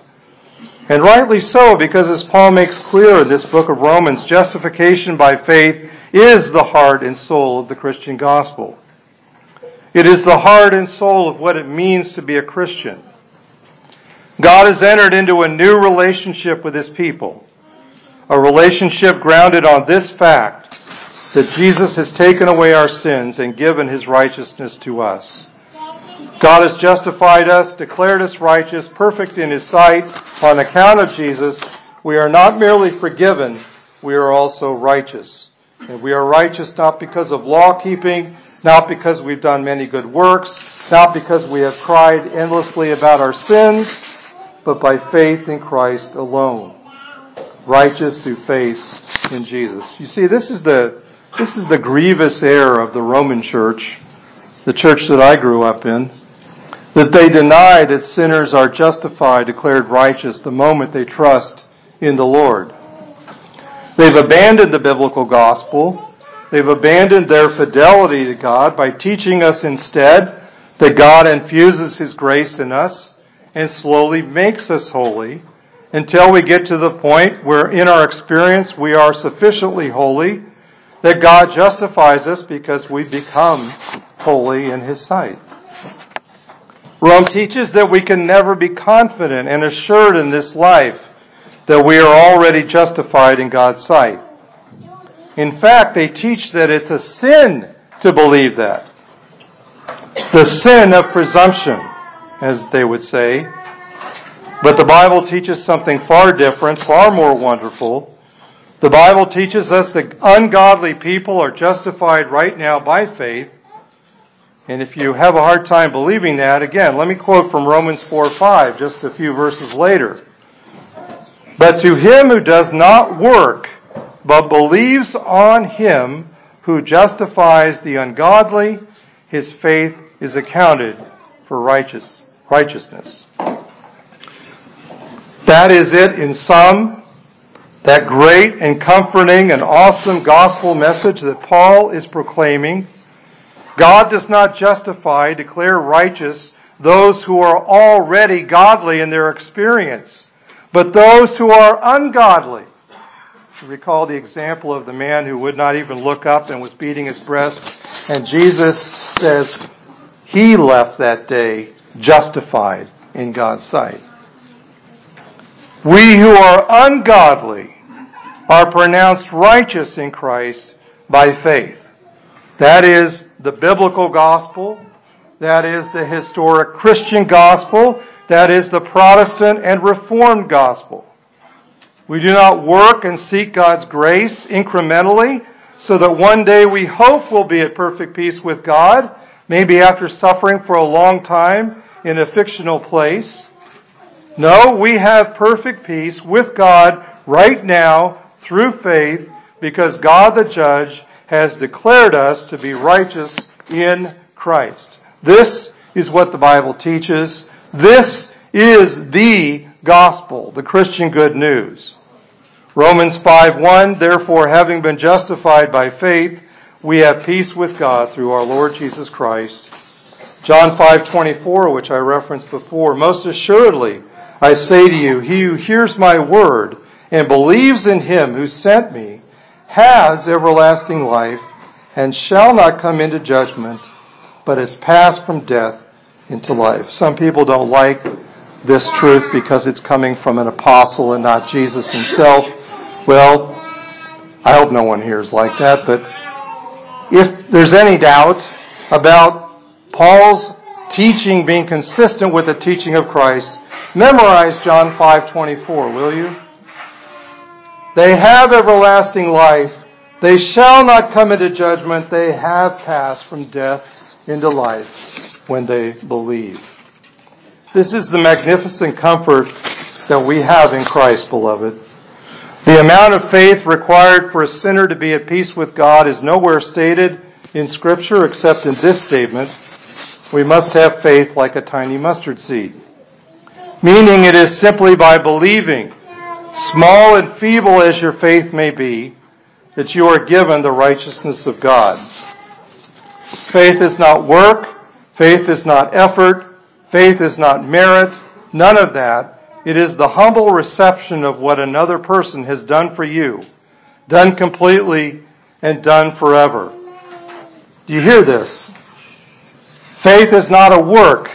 And rightly so, because as Paul makes clear in this book of Romans, justification by faith is the heart and soul of the Christian gospel. It is the heart and soul of what it means to be a Christian. God has entered into a new relationship with his people, a relationship grounded on this fact that Jesus has taken away our sins and given his righteousness to us. God has justified us, declared us righteous, perfect in his sight. On account of Jesus, we are not merely forgiven, we are also righteous. And we are righteous not because of law keeping, not because we've done many good works, not because we have cried endlessly about our sins, but by faith in Christ alone. Righteous through faith in Jesus. You see, this is the, this is the grievous error of the Roman church, the church that I grew up in. that they deny that sinners are justified, declared righteous the moment they trust in the Lord. They've abandoned the biblical gospel. They've abandoned their fidelity to God by teaching us instead that God infuses His grace in us and slowly makes us holy until we get to the point where in our experience we are sufficiently holy that God justifies us because we become holy in His sight. Rome teaches that we can never be confident and assured in this life that we are already justified in God's sight. In fact, they teach that it's a sin to believe that. The sin of presumption, as they would say. But the Bible teaches something far different, far more wonderful. The Bible teaches us that ungodly people are justified right now by faith and if you have a hard time believing that, again, let me quote from Romans 4 5, just a few verses later. But to him who does not work, but believes on him who justifies the ungodly, his faith is accounted for righteous, righteousness. That is it in sum. That great and comforting and awesome gospel message that Paul is proclaiming God does not justify, declare righteous those who are already godly in their experience, but those who are ungodly. Recall the example of the man who would not even look up and was beating his breast, and Jesus says he left that day justified in God's sight. We who are ungodly are pronounced righteous in Christ by faith. That is the biblical gospel. That is the historic Christian gospel. That is the Protestant and Reformed gospel. We do not work and seek God's grace incrementally so that one day we hope we'll be at perfect peace with God, maybe after suffering for a long time in a fictional place. No, we have perfect peace with God right now through faith because God the judge has declared us to be righteous in Christ. This is what the Bible teaches. This is the gospel, the Christian good news. Romans 5:1 Therefore having been justified by faith we have peace with God through our Lord Jesus Christ. John 5:24 which I referenced before most assuredly I say to you he who hears my word and believes in him who sent me has everlasting life and shall not come into judgment, but is passed from death into life. Some people don't like this truth because it's coming from an apostle and not Jesus himself. Well, I hope no one here is like that, but if there's any doubt about Paul's teaching being consistent with the teaching of Christ, memorize John 5:24, will you? They have everlasting life. They shall not come into judgment. They have passed from death into life when they believe. This is the magnificent comfort that we have in Christ, beloved. The amount of faith required for a sinner to be at peace with God is nowhere stated in Scripture except in this statement. We must have faith like a tiny mustard seed. Meaning it is simply by believing small and feeble as your faith may be, that you are given the righteousness of God. Faith is not work, faith is not effort, faith is not merit, none of that. It is the humble reception of what another person has done for you, done completely and done forever. Do you hear this? Faith is not a work.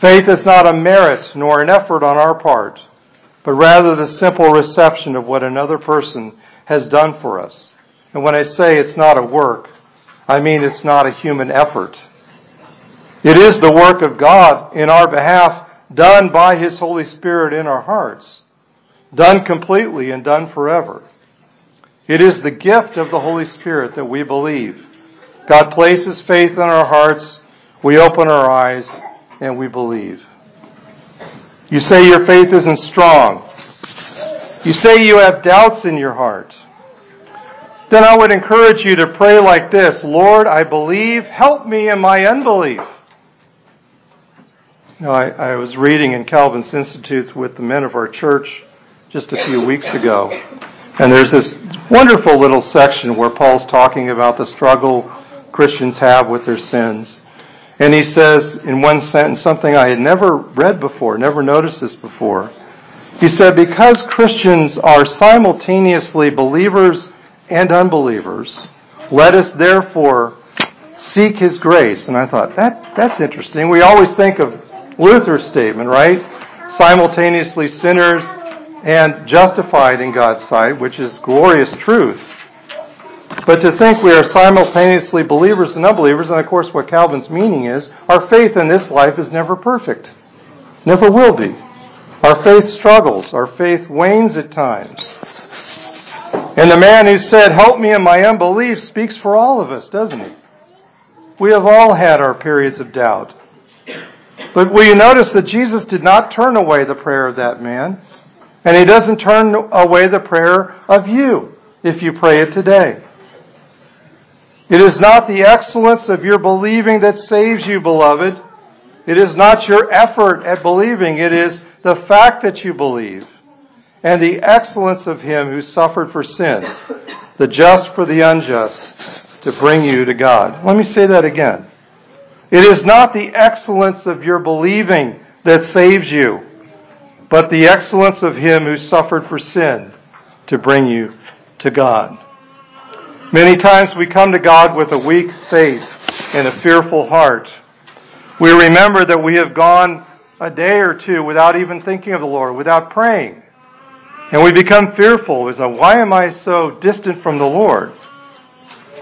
Faith is not a merit nor an effort on our part but rather the simple reception of what another person has done for us. And when I say it's not a work, I mean it's not a human effort. It is the work of God in our behalf, done by His Holy Spirit in our hearts, done completely and done forever. It is the gift of the Holy Spirit that we believe. God places faith in our hearts, we open our eyes, and we believe. You say your faith isn't strong. You say you have doubts in your heart. Then I would encourage you to pray like this Lord, I believe, help me in my unbelief. You know, I, I was reading in Calvin's Institutes with the men of our church just a few weeks ago, and there's this wonderful little section where Paul's talking about the struggle Christians have with their sins. And he says in one sentence something I had never read before, never noticed this before. He said, Because Christians are simultaneously believers and unbelievers, let us therefore seek his grace. And I thought, that, that's interesting. We always think of Luther's statement, right? Simultaneously sinners and justified in God's sight, which is glorious truth. But to think we are simultaneously believers and unbelievers, and of course what Calvin's meaning is, our faith in this life is never perfect. Never will be. Our faith struggles. Our faith wanes at times. And the man who said, Help me in my unbelief, speaks for all of us, doesn't he? We have all had our periods of doubt. But will you notice that Jesus did not turn away the prayer of that man? And he doesn't turn away the prayer of you if you pray it today. It is not the excellence of your believing that saves you, beloved. It is not your effort at believing. It is the fact that you believe and the excellence of him who suffered for sin, the just for the unjust, to bring you to God. Let me say that again. It is not the excellence of your believing that saves you but the excellence of him who suffered for sin to bring you to God. Many times we come to God with a weak faith and a fearful heart. We remember that we have gone a day or two without even thinking of the Lord, without praying. And we become fearful. We say, why am I so distant from the Lord?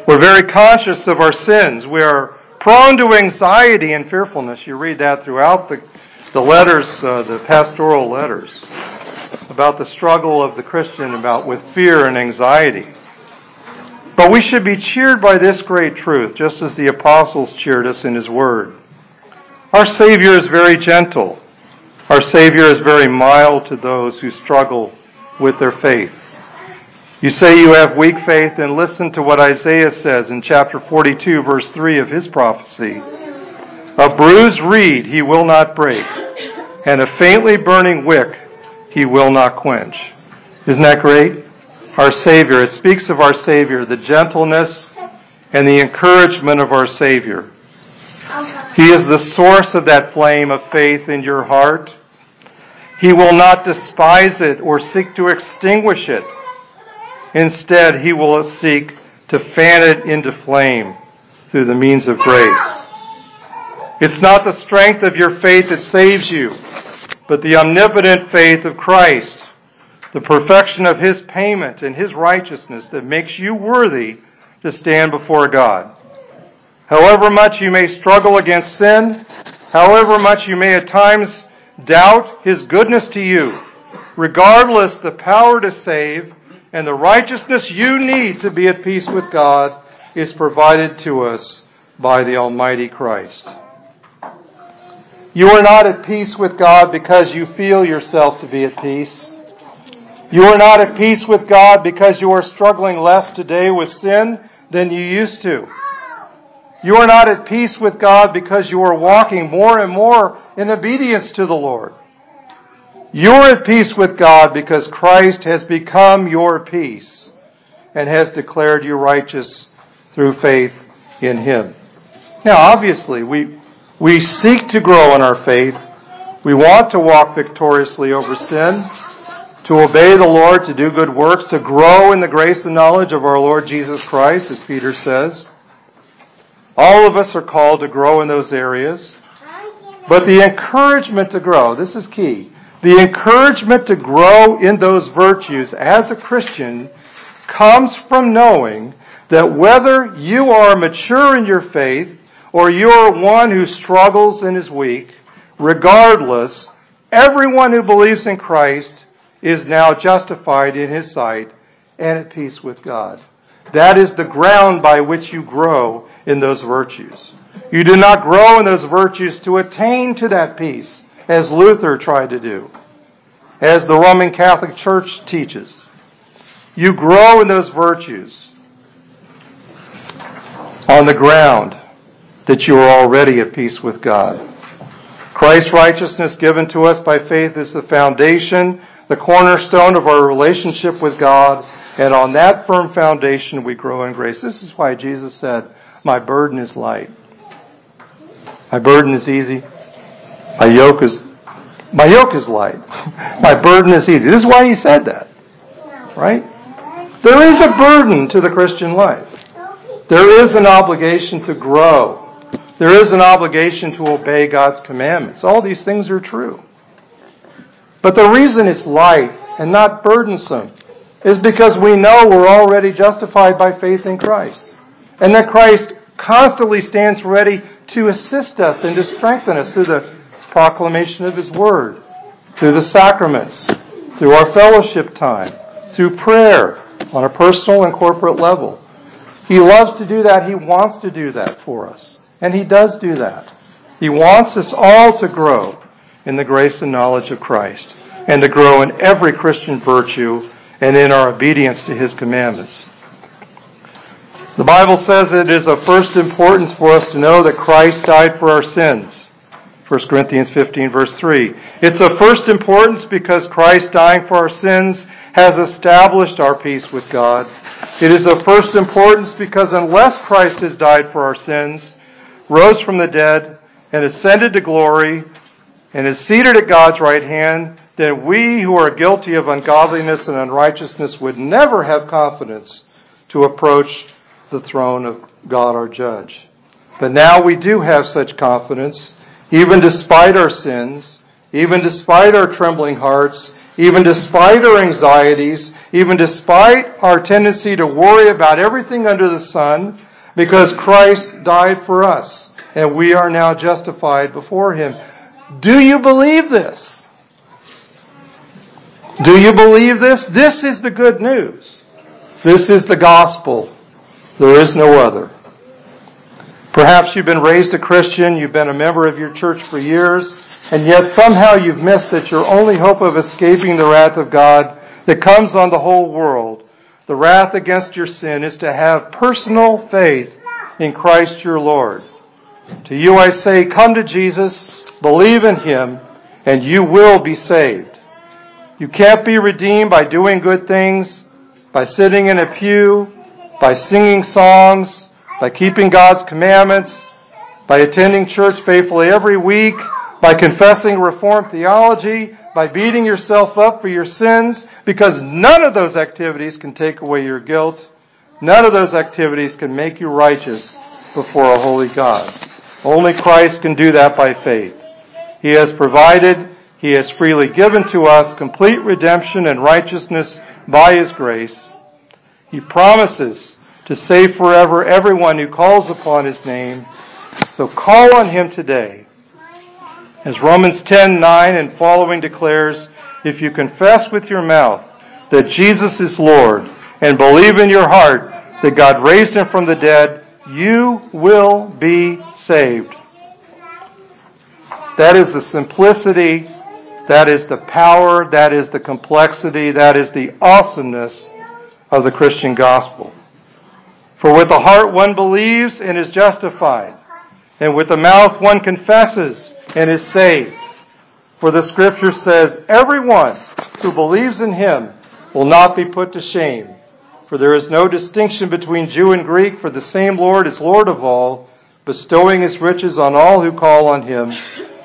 We're very conscious of our sins. We are prone to anxiety and fearfulness. You read that throughout the the letters, uh, the pastoral letters, about the struggle of the Christian about with fear and anxiety. But we should be cheered by this great truth, just as the apostles cheered us in his word. Our Savior is very gentle. Our Savior is very mild to those who struggle with their faith. You say you have weak faith, and listen to what Isaiah says in chapter 42, verse 3 of his prophecy. A bruised reed he will not break, and a faintly burning wick he will not quench. Isn't that great? Our Savior. It speaks of our Savior, the gentleness and the encouragement of our Savior. He is the source of that flame of faith in your heart. He will not despise it or seek to extinguish it. Instead, he will seek to fan it into flame through the means of grace. It's not the strength of your faith that saves you, but the omnipotent faith of Christ, the perfection of His payment and His righteousness that makes you worthy to stand before God. However much you may struggle against sin, however much you may at times doubt His goodness to you, regardless the power to save and the righteousness you need to be at peace with God is provided to us by the Almighty Christ. You are not at peace with God because you feel yourself to be at peace. You are not at peace with God because you are struggling less today with sin than you used to. You are not at peace with God because you are walking more and more in obedience to the Lord. You are at peace with God because Christ has become your peace and has declared you righteous through faith in Him. Now, obviously, we, we seek to grow in our faith. We want to walk victoriously over sin, to obey the Lord, to do good works, to grow in the grace and knowledge of our Lord Jesus Christ, as Peter says. All of us are called to grow in those areas. But the encouragement to grow, this is key. The encouragement to grow in those virtues as a Christian comes from knowing that whether you are mature in your faith or you're one who struggles and is weak, regardless, everyone who believes in Christ is now justified in his sight and at peace with God. That is the ground by which you grow in those virtues. You do not grow in those virtues to attain to that peace, as Luther tried to do, as the Roman Catholic Church teaches. You grow in those virtues on the ground that you are already at peace with God. Christ's righteousness given to us by faith is the foundation, the cornerstone of our relationship with God, and on that firm foundation we grow in grace. This is why Jesus said, My burden is light. My burden is easy. My yoke is my yoke is light. <laughs> My burden is easy. This is why he said that. Right? There is a burden to the Christian life. There is an obligation to grow. There is an obligation to obey God's commandments. All these things are true. But the reason it's light and not burdensome is because we know we're already justified by faith in Christ. And that Christ constantly stands ready to assist us and to strengthen us through the proclamation of His Word, through the sacraments, through our fellowship time, through prayer on a personal and corporate level. He loves to do that. He wants to do that for us. And He does do that. He wants us all to grow in the grace and knowledge of Christ and to grow in every Christian virtue and in our obedience to His commandments. The Bible says it is of first importance for us to know that Christ died for our sins. 1 Corinthians 15, verse 3. It's of first importance because Christ dying for our sins has established our peace with God. It is of first importance because unless Christ has died for our sins, rose from the dead, and ascended to glory, and is seated at God's right hand, then we who are guilty of ungodliness and unrighteousness would never have confidence to approach the throne of God our judge. But now we do have such confidence, even despite our sins, even despite our trembling hearts, even despite our anxieties, even despite our tendency to worry about everything under the sun, because Christ died for us and we are now justified before Him. Do you believe this? Do you believe this? This is the good news. This is the gospel. There is no other. Perhaps you've been raised a Christian, you've been a member of your church for years, and yet somehow you've missed that your only hope of escaping the wrath of God that comes on the whole world, the wrath against your sin, is to have personal faith in Christ your Lord. To you I say, come to Jesus, believe in Him, and you will be saved. You can't be redeemed by doing good things, by sitting in a pew, by singing songs, by keeping God's commandments, by attending church faithfully every week, by confessing Reformed theology, by beating yourself up for your sins, because none of those activities can take away your guilt. None of those activities can make you righteous before a holy God. Only Christ can do that by faith. He has provided, He has freely given to us complete redemption and righteousness by His grace. He promises to save forever everyone who calls upon his name. So call on him today. As Romans 10:9 and following declares, if you confess with your mouth that Jesus is Lord and believe in your heart that God raised him from the dead, you will be saved. That is the simplicity, that is the power, that is the complexity, that is the awesomeness of the Christian gospel. For with the heart one believes and is justified, and with the mouth one confesses and is saved. For the scripture says, Everyone who believes in him will not be put to shame. For there is no distinction between Jew and Greek, for the same Lord is Lord of all, bestowing his riches on all who call on him.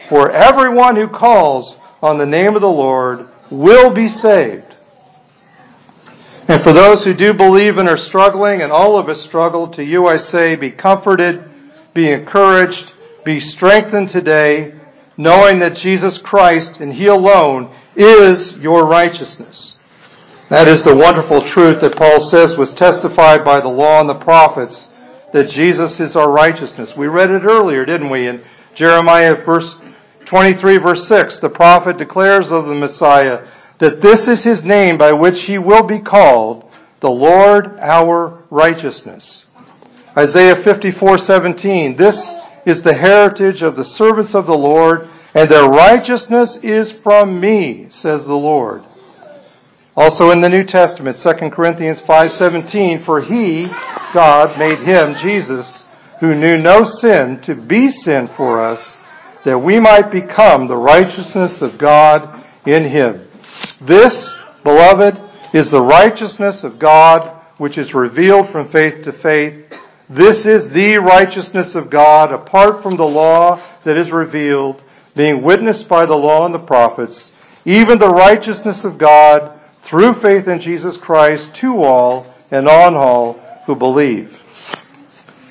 For everyone who calls on the name of the Lord will be saved. And for those who do believe and are struggling, and all of us struggle, to you I say, be comforted, be encouraged, be strengthened today, knowing that Jesus Christ and He alone is your righteousness. That is the wonderful truth that Paul says was testified by the law and the prophets that Jesus is our righteousness. We read it earlier, didn't we? In Jeremiah verse 23 verse 6, the prophet declares of the Messiah that this is his name by which he will be called, the Lord our righteousness. Isaiah 54:17 This is the heritage of the servants of the Lord, and their righteousness is from me, says the Lord. Also in the New Testament, 2 Corinthians 5:17, for he, God, made him Jesus, who knew no sin, to be sin for us, that we might become the righteousness of God in him. This, beloved, is the righteousness of God which is revealed from faith to faith. This is the righteousness of God apart from the law that is revealed, being witnessed by the law and the prophets, even the righteousness of God through faith in Jesus Christ to all and on all who believe.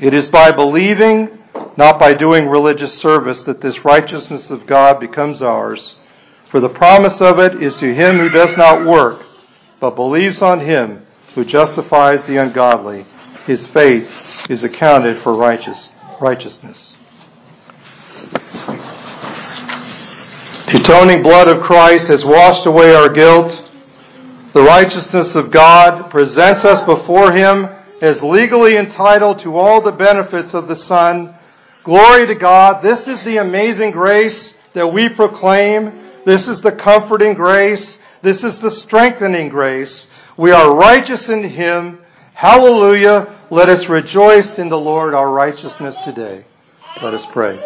It is by believing, not by doing religious service, that this righteousness of God becomes ours. For the promise of it is to him who does not work, but believes on him who justifies the ungodly. His faith is accounted for righteous, righteousness. The atoning blood of Christ has washed away our guilt. The righteousness of God presents us before Him as legally entitled to all the benefits of the Son. Glory to God. This is the amazing grace that we proclaim. This is the comforting grace. This is the strengthening grace. We are righteous in Him. Hallelujah. Let us rejoice in the Lord our righteousness today. Let us pray.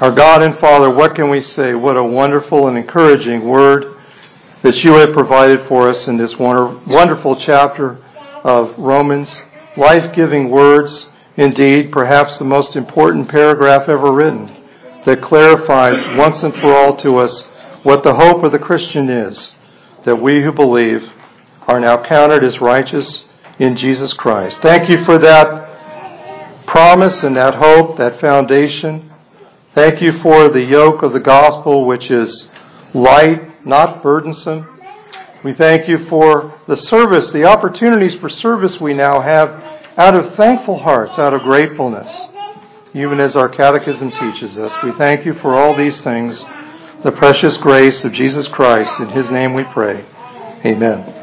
Our God and Father, what can we say? What a wonderful and encouraging word that you have provided for us in this wonderful chapter of Romans. Life giving words, indeed, perhaps the most important paragraph ever written, that clarifies once and for all to us what the hope of the Christian is that we who believe are now counted as righteous in Jesus Christ. Thank you for that promise and that hope, that foundation. Thank you for the yoke of the gospel, which is light, not burdensome. We thank you for the service, the opportunities for service we now have out of thankful hearts, out of gratefulness, even as our catechism teaches us. We thank you for all these things, the precious grace of Jesus Christ. In his name we pray. Amen.